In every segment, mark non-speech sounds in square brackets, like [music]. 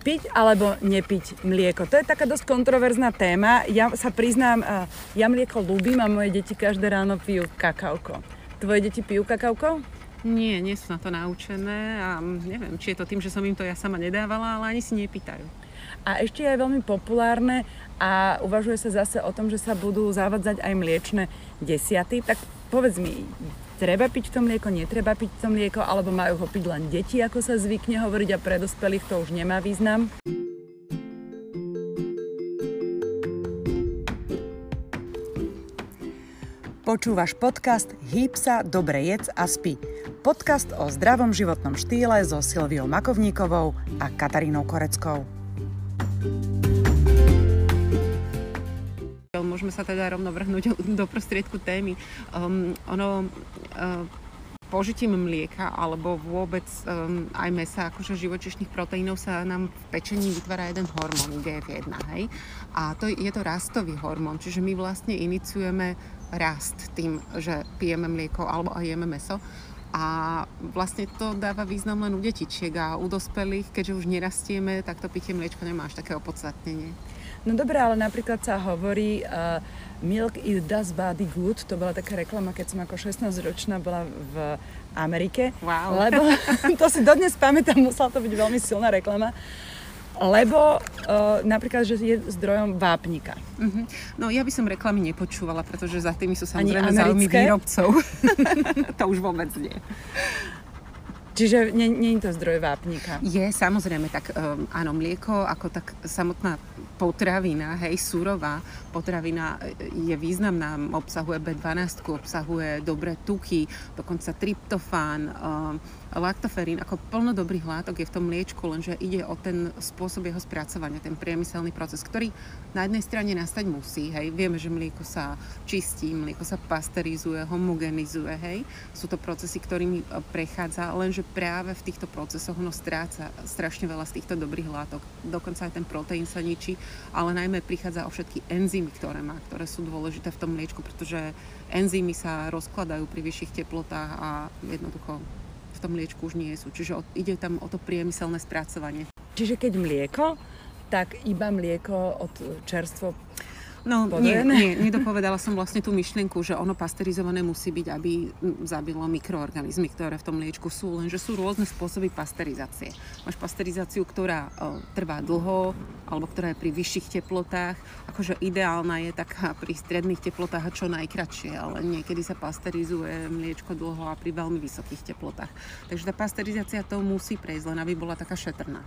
Piť alebo nepiť mlieko? To je taká dosť kontroverzná téma. Ja sa priznám, ja mlieko ľúbim a moje deti každé ráno pijú kakauko. Tvoje deti pijú kakauko? Nie, nie sú na to naučené a neviem, či je to tým, že som im to ja sama nedávala, ale ani si nepýtajú. A ešte je veľmi populárne a uvažuje sa zase o tom, že sa budú zavadzať aj mliečne desiaty. Tak povedz mi, treba piť to mlieko, netreba piť to mlieko, alebo majú ho piť len deti, ako sa zvykne hovoriť a pre dospelých to už nemá význam? Počúvaš podcast Hýb sa, dobre jedz a spí. Podcast o zdravom životnom štýle so Silviou Makovníkovou a Katarínou Koreckou. Môžeme sa teda rovno vrhnúť [laughs] do prostriedku témy. Um, ono, uh, požitím mlieka alebo vôbec um, aj mesa, akože živočišných proteínov sa nám v pečení vytvára jeden hormón, GF1, hej? A to je to rastový hormón, čiže my vlastne iniciujeme rast tým, že pijeme mlieko alebo aj jeme meso. A vlastne to dáva význam len u detičiek a u dospelých, keďže už nerastieme, tak to pitie mliečka nemá až také opodstatnenie. No dobré, ale napríklad sa hovorí uh, Milk it does body good, to bola taká reklama, keď som ako 16-ročná bola v Amerike. Wow. Lebo [laughs] to si dodnes pamätám, musela to byť veľmi silná reklama lebo uh, napríklad, že je zdrojom vápnika. Uh-huh. No ja by som reklamy nepočúvala, pretože za tými sú samozrejme záujmy výrobcov. [laughs] to už vôbec nie. Čiže nie, nie je to zdroj vápnika? Je, samozrejme, tak um, áno, mlieko ako tak samotná potravina, hej, surová potravina e, je významná, obsahuje B12, obsahuje dobré tuky, dokonca tryptofán, um, laktoferín, ako plno dobrých látok je v tom mliečku, lenže ide o ten spôsob jeho spracovania, ten priemyselný proces, ktorý na jednej strane nastať musí, hej, vieme, že mlieko sa čistí, mlieko sa pasterizuje, homogenizuje, hej, sú to procesy, ktorými e, prechádza, lenže práve v týchto procesoch ono stráca strašne veľa z týchto dobrých látok, dokonca aj ten proteín sa ničí, ale najmä prichádza o všetky enzymy, ktoré má, ktoré sú dôležité v tom mliečku, pretože enzymy sa rozkladajú pri vyšších teplotách a jednoducho v tom mliečku už nie sú. Čiže ide tam o to priemyselné spracovanie. Čiže keď mlieko, tak iba mlieko od čerstvo No nie, nie, nedopovedala som vlastne tú myšlienku, že ono pasterizované musí byť, aby zabilo mikroorganizmy, ktoré v tom mliečku sú, lenže sú rôzne spôsoby pasterizácie. Máš pasterizáciu, ktorá o, trvá dlho, alebo ktorá je pri vyšších teplotách. Akože ideálna je taká [laughs] pri stredných teplotách a čo najkračšie, ale niekedy sa pasterizuje mliečko dlho a pri veľmi vysokých teplotách. Takže tá pasterizácia to musí prejsť, len aby bola taká šetrná.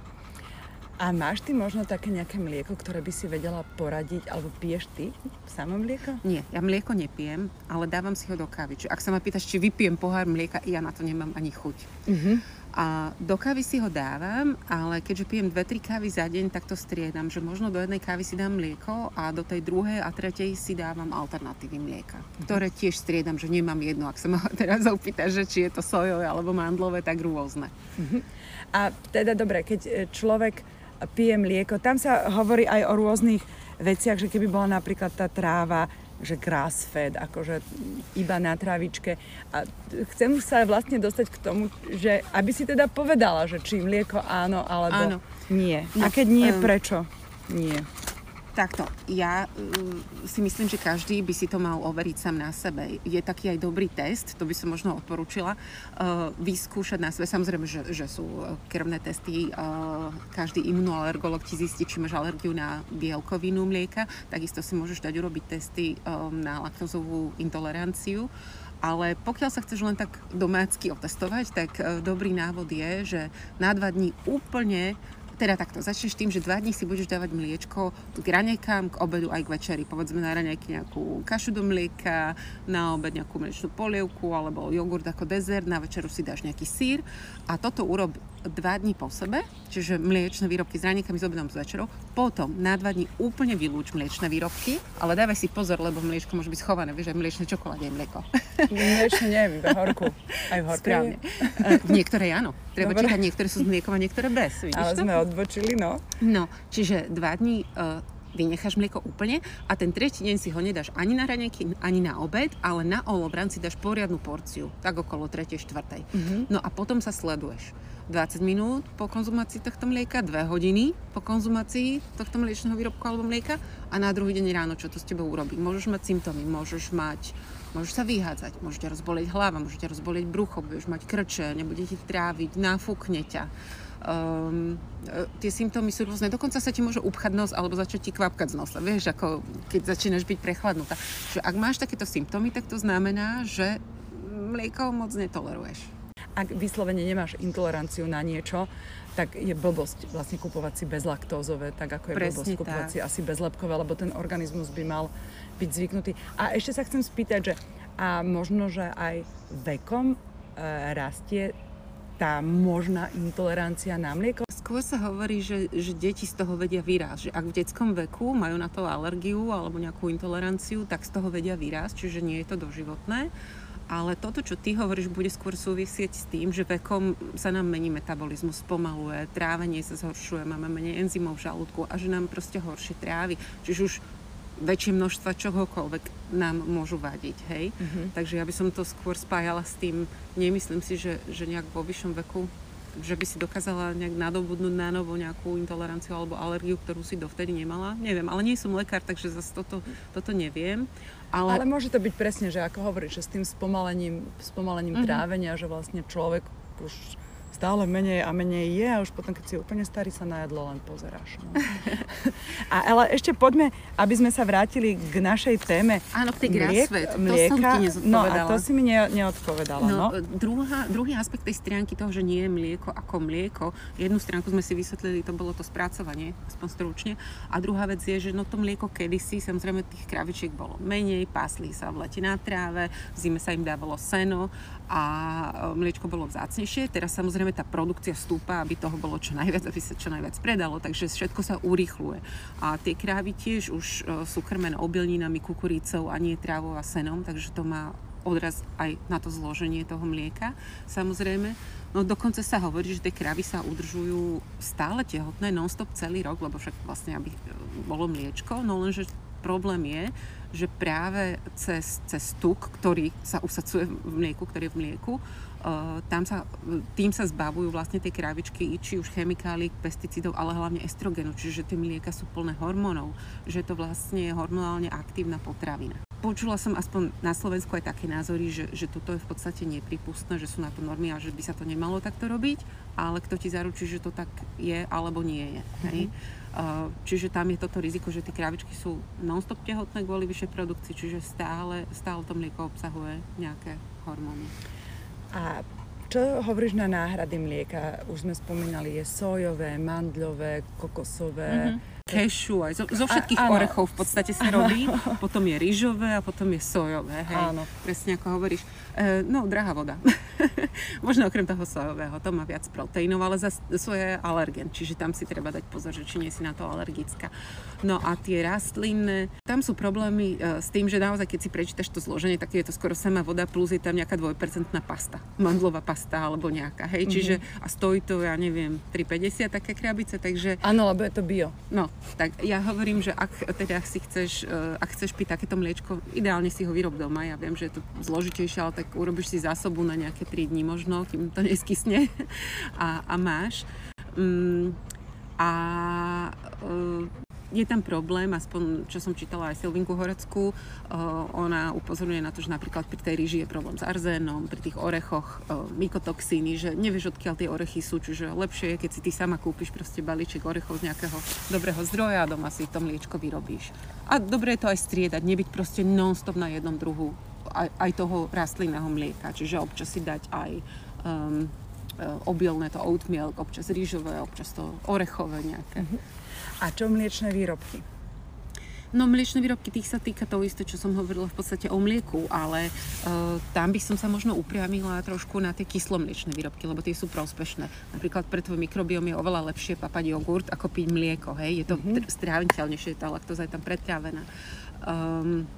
A máš ty možno také nejaké mlieko, ktoré by si vedela poradiť, alebo piješ ty samo mlieko? Nie, ja mlieko nepijem, ale dávam si ho do kávy. Čiže ak sa ma pýtaš, či vypijem pohár mlieka, ja na to nemám ani chuť. Uh-huh. A do kávy si ho dávam, ale keďže pijem 2-3 kávy za deň, tak to striedam, že možno do jednej kávy si dám mlieko a do tej druhej a tretej si dávam alternatívy mlieka, ktoré tiež striedam, že nemám jedno. Ak sa ma [laughs] teraz opýtaš, že či je to sojové alebo mandlové, tak rôzne. Uh-huh. A teda dobre, keď e, človek pije mlieko. Tam sa hovorí aj o rôznych veciach, že keby bola napríklad tá tráva, že grass fed, akože iba na trávičke. A chcem sa vlastne dostať k tomu, že aby si teda povedala, že či mlieko áno alebo áno. nie. No, a keď nie, um, prečo nie? Takto, ja uh, si myslím, že každý by si to mal overiť sám na sebe. Je taký aj dobrý test, to by som možno odporúčila, uh, vyskúšať na sebe. Samozrejme, že, že sú krvné testy, každý imunoalergolog ti zistí, či máš alergiu na bielkovinu mlieka, takisto si môžeš dať urobiť testy na laktozovú intoleranciu. Ale pokiaľ sa chceš len tak domácky otestovať, tak dobrý návod je, že na dva dní úplne teda takto, začneš tým, že dva dní si budeš dávať mliečko k raňajkám, k obedu aj k večeri. Povedzme na raňajky nejakú kašu do mlieka, na obed nejakú mliečnú polievku alebo jogurt ako dezert, na večeru si dáš nejaký sír a toto urob dva dní po sebe, čiže mliečne výrobky s raníkami, s obedom, s večerou. Potom na dva dní úplne vylúč mliečne výrobky, ale dávaj si pozor, lebo mliečko môže byť schované, vieš, aj mliečne čokoláde je mlieko. Mliečne neviem, iba horku. Aj horku. Správne. E, niektoré áno. Treba Dobre. čítať, niektoré sú s mliekom a niektoré bez. Vidíš ale to? sme odbočili, no. No, čiže dva dní uh, vynecháš mlieko úplne a ten tretí deň si ho nedáš ani na raňajky, ani na obed, ale na olovran si dáš poriadnu porciu, tak okolo 3. 4. Mm-hmm. No a potom sa sleduješ. 20 minút po konzumácii tohto mlieka, 2 hodiny po konzumácii tohto mliečného výrobku alebo mlieka a na druhý deň ráno, čo to s tebou urobí. Môžeš mať symptómy, môžeš mať, môžeš sa vyhádzať, môže ťa rozbolieť hlava, môže ťa rozbolieť brucho, budeš mať krče, nebude ti tráviť, náfukne ťa um, tie symptómy sú rôzne. Dokonca sa ti môže upchať nos alebo začať ti kvapkať z nosa. Vieš, ako keď začínaš byť prechladnutá. Čiže ak máš takéto symptómy, tak to znamená, že mlieko moc netoleruješ. Ak vyslovene nemáš intoleranciu na niečo, tak je blbosť vlastne kupovať si bezlaktózové, tak ako je Presne blbosť kupovať si asi bezlepkové, lebo ten organizmus by mal byť zvyknutý. A ešte sa chcem spýtať, že a možno, že aj vekom e, rastie tá možná intolerancia na mlieko? Skôr sa hovorí, že, že deti z toho vedia vyrásť. Že ak v detskom veku majú na to alergiu alebo nejakú intoleranciu, tak z toho vedia vyrásť, čiže nie je to doživotné. Ale toto, čo ty hovoríš, bude skôr súvisieť s tým, že vekom sa nám mení metabolizmus, spomaluje, trávenie sa zhoršuje, máme menej enzymov v žalúdku a že nám proste horšie trávy. Čiže už väčšie množstva čohokoľvek nám môžu vadiť, hej. Uh-huh. Takže ja by som to skôr spájala s tým, nemyslím si, že, že nejak vo vyššom veku že by si dokázala nejak nadobudnúť na novo nejakú intoleranciu alebo alergiu, ktorú si dovtedy nemala. Neviem, ale nie som lekár, takže zase toto, toto neviem. Ale... ale môže to byť presne, že ako hovoríš, že s tým spomalením, spomalením uh-huh. trávenia, že vlastne človek už stále menej a menej je a už potom, keď si úplne starý, sa na jedlo len pozeráš. No. [laughs] a, ale ešte poďme, aby sme sa vrátili k našej téme. Áno, k tej Mliek, mlieka. to som ti No a to si mi ne, neodpovedala. No, no. Druhá, druhý aspekt tej stránky toho, že nie je mlieko ako mlieko, jednu stránku sme si vysvetlili, to bolo to spracovanie, aspoň stručne. A druhá vec je, že no to mlieko kedysi, samozrejme tých kravičiek bolo menej, pásli sa v lete na tráve, v zime sa im dávalo seno a e, mliečko bolo vzácnejšie. Teraz samozrejme tá produkcia stúpa, aby toho bolo čo najviac, aby sa čo najviac predalo, takže všetko sa urýchluje. A tie krávy tiež už e, sú krmené obilninami, kukurícou a nie trávou a senom, takže to má odraz aj na to zloženie toho mlieka, samozrejme. No dokonca sa hovorí, že tie kravy sa udržujú stále tehotné non-stop celý rok, lebo však vlastne, aby e, bolo mliečko, no lenže problém je, že práve cez, cez tuk, ktorý sa usacuje v mlieku, ktorý je v mlieku, uh, tam sa, tým sa zbavujú vlastne tie krávičky, či už chemikálií, pesticídov, ale hlavne estrogenu, čiže tie mlieka sú plné hormónov, že je to vlastne hormonálne aktívna potravina. Počula som aspoň na Slovensku aj také názory, že, že toto je v podstate nepripustné, že sú na to normy a že by sa to nemalo takto robiť, ale kto ti zaručí, že to tak je alebo nie je. Hej? Mm-hmm. Čiže tam je toto riziko, že tie krávičky sú non-stop tehotné kvôli vyššej produkcii, čiže stále, stále to mlieko obsahuje nejaké hormóny. A čo hovoríš na náhrady mlieka? Už sme spomínali, je sojové, mandľové, kokosové. Mm-hmm kešu, aj zo, zo všetkých a, orechov v podstate sa robí. [laughs] Potom je rýžové a potom je sojové. Hej. Áno. Presne ako hovoríš. E, no, drahá voda. [laughs] [laughs] Možno okrem toho sojového, to má viac proteínov, ale za soja je alergen, čiže tam si treba dať pozor, že či nie si na to alergická. No a tie rastlinné, tam sú problémy e, s tým, že naozaj, keď si prečítaš to zloženie, tak je to skoro sama voda, plus je tam nejaká dvojpercentná pasta, mandlová pasta alebo nejaká, hej, mm-hmm. čiže a stojí to, ja neviem, 3,50 také krabice, takže... Áno, lebo je to bio. No, tak ja hovorím, že ak teda si chceš, e, ak chceš piť takéto mliečko, ideálne si ho vyrob doma, ja viem, že je to zložitejšie, ale tak urobíš si zásobu na nejaké 3 dní možno, kým to neskysne [laughs] a, a máš. Um, a uh, je tam problém, aspoň čo som čítala aj Silvinku Horecku, uh, ona upozorňuje na to, že napríklad pri tej ríži je problém s arzénom, pri tých orechoch uh, mykotoxíny, že nevieš odkiaľ tie orechy sú, čiže lepšie je, keď si ty sama kúpiš proste balíček orechov z nejakého dobrého zdroja a doma si to mliečko vyrobíš. A dobre je to aj striedať, nebyť proste non-stop na jednom druhu aj, aj toho rastlinného mlieka. Čiže občas si dať aj um, e, obilné to oatmeal, občas rýžové, občas to orechové nejaké. Uh-huh. A čo mliečne výrobky? No mliečne výrobky, tých sa týka to isté, čo som hovorila v podstate o mlieku, ale uh, tam by som sa možno upriamila trošku na tie kyslomliečne výrobky, lebo tie sú prospešné. Napríklad pre tvoj mikrobiom je oveľa lepšie papať jogurt, ako piť mlieko, hej? Je to mm-hmm. stráviteľnejšie, tá laktoza je tam pretrávená. Um,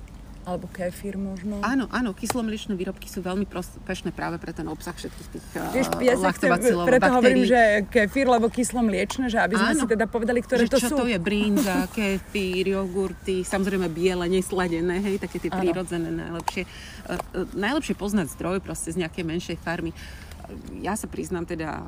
Alebo kefír možno. Áno, áno, kyslomliečné výrobky sú veľmi prospešné práve pre ten obsah všetkých tých Vieš, ja sa chcem, preto hovorím, že kefír, lebo kyslomliečné, že aby sme áno, si teda povedali, ktoré že to čo sú. to je brinza, [laughs] kefír, jogurty, samozrejme biele, nesladené, hej, také tie prírodzené najlepšie. Uh, uh, najlepšie poznať zdroj proste z nejakej menšej farmy ja sa priznám teda,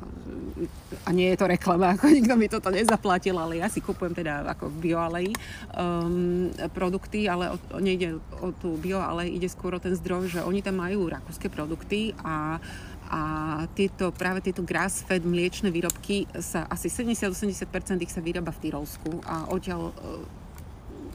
a nie je to reklama, ako [laughs] nikto mi toto nezaplatil, ale ja si kupujem teda ako v bioalei um, produkty, ale o, nejde o tú bioalej, ide skôr o ten zdroj, že oni tam majú rakúske produkty a a tieto, práve tieto grass-fed mliečne výrobky sa asi 70-80% ich sa vyrába v Tyrolsku a odtiaľ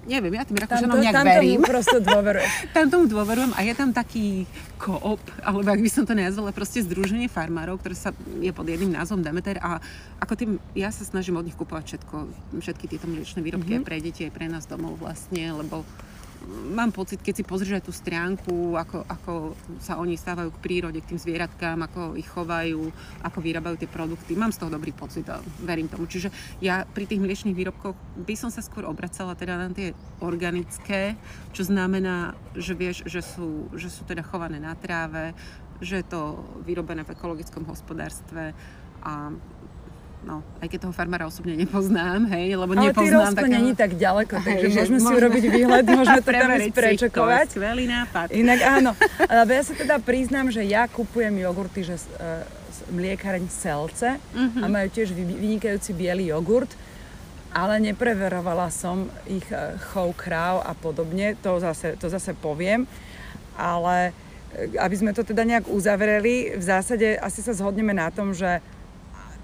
neviem, ja tým Rakúšanom nejak tam verím. Tam prosto dôverujem. [laughs] tam tomu dôverujem a je tam taký koop, alebo ak by som to nazvala, proste združenie farmárov, ktoré sa je pod jedným názvom Demeter a ako tým, ja sa snažím od nich kupovať všetko, všetky tieto mliečne výrobky mm-hmm. aj pre deti, aj pre nás domov vlastne, lebo mám pocit, keď si pozrieš aj tú stránku, ako, ako sa oni stávajú k prírode, k tým zvieratkám, ako ich chovajú, ako vyrábajú tie produkty, mám z toho dobrý pocit a verím tomu. Čiže ja pri tých mliečných výrobkoch by som sa skôr obracala teda na tie organické, čo znamená, že vieš, že sú, že sú teda chované na tráve, že je to vyrobené v ekologickom hospodárstve a no, aj keď toho farmára osobne nepoznám, hej, lebo Ale nepoznám takého... není tak ďaleko, takže hej, môžeme si urobiť výhľad, [laughs] môžeme to tam ísť prečekovať. Skvelý nápad. Inak áno, lebo ja sa teda priznám, že ja kupujem jogurty, že uh, mliekareň Selce uh-huh. a majú tiež vynikajúci biely jogurt, ale nepreverovala som ich uh, chov kráv a podobne, to zase, to zase poviem, ale e, aby sme to teda nejak uzavreli, v zásade asi sa zhodneme na tom, že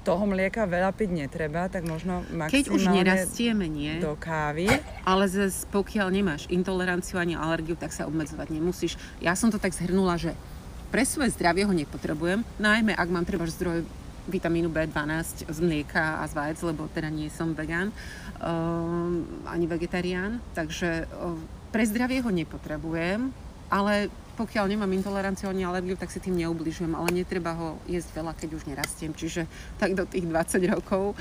toho mlieka veľa piť netreba, tak možno maximálne Keď už nerastieme, nie. do kávy. Ale zase pokiaľ nemáš intoleranciu ani alergiu, tak sa obmedzovať nemusíš. Ja som to tak zhrnula, že pre svoje zdravie ho nepotrebujem, najmä ak mám treba zdroj vitamínu B12 z mlieka a z vajec, lebo teda nie som vegán um, ani vegetarián, takže um, pre zdravie ho nepotrebujem, ale pokiaľ nemám intoleranciu ani alergiu, tak si tým neubližujem, ale netreba ho jesť veľa, keď už nerastiem. Čiže tak do tých 20 rokov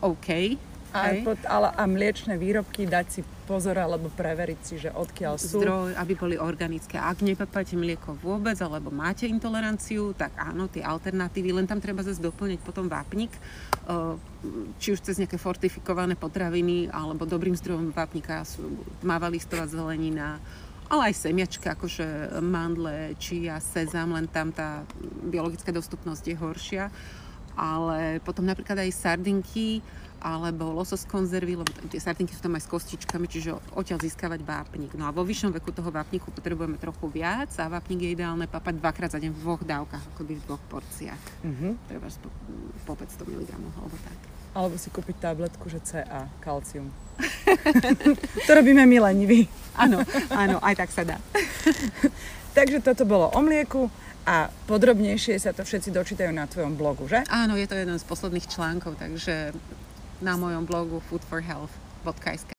OK. A, pod, ale, a mliečne výrobky dať si pozor alebo preveriť si, že odkiaľ sú. Zdroj, aby boli organické. Ak nepapáte mlieko vôbec alebo máte intoleranciu, tak áno, tie alternatívy, len tam treba zase doplniť potom vápnik, či už cez nejaké fortifikované potraviny, alebo dobrým zdrojom vápnika sú tmavá listová zelenina, ale aj semiačka, akože mandle, čia, sezam, len tam tá biologická dostupnosť je horšia. Ale potom napríklad aj sardinky, alebo losos konzervy, lebo tie sardinky sú tam aj s kostičkami, čiže odtiaľ získavať vápnik. No a vo vyššom veku toho vápniku potrebujeme trochu viac a vápnik je ideálne papať dvakrát za deň v dvoch dávkach, ako v dvoch porciách. Mm-hmm. Treba po, po 500 mg alebo tak. Alebo si kúpiť tabletku, že CA, kalcium. to robíme my leniví. Áno, áno, aj tak sa dá. Takže toto bolo o mlieku a podrobnejšie sa to všetci dočítajú na tvojom blogu, že? Áno, je to jeden z posledných článkov, takže na mojom blogu foodforhealth.sk.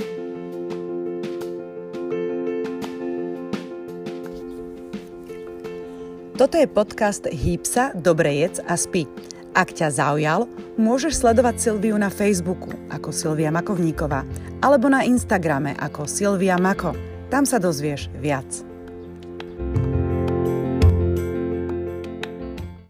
Toto je podcast Hýpsa, Dobre jedz a spí. Ak ťa zaujal, môžeš sledovať Silviu na Facebooku ako Silvia Makovníková alebo na Instagrame ako Silvia Mako. Tam sa dozvieš viac.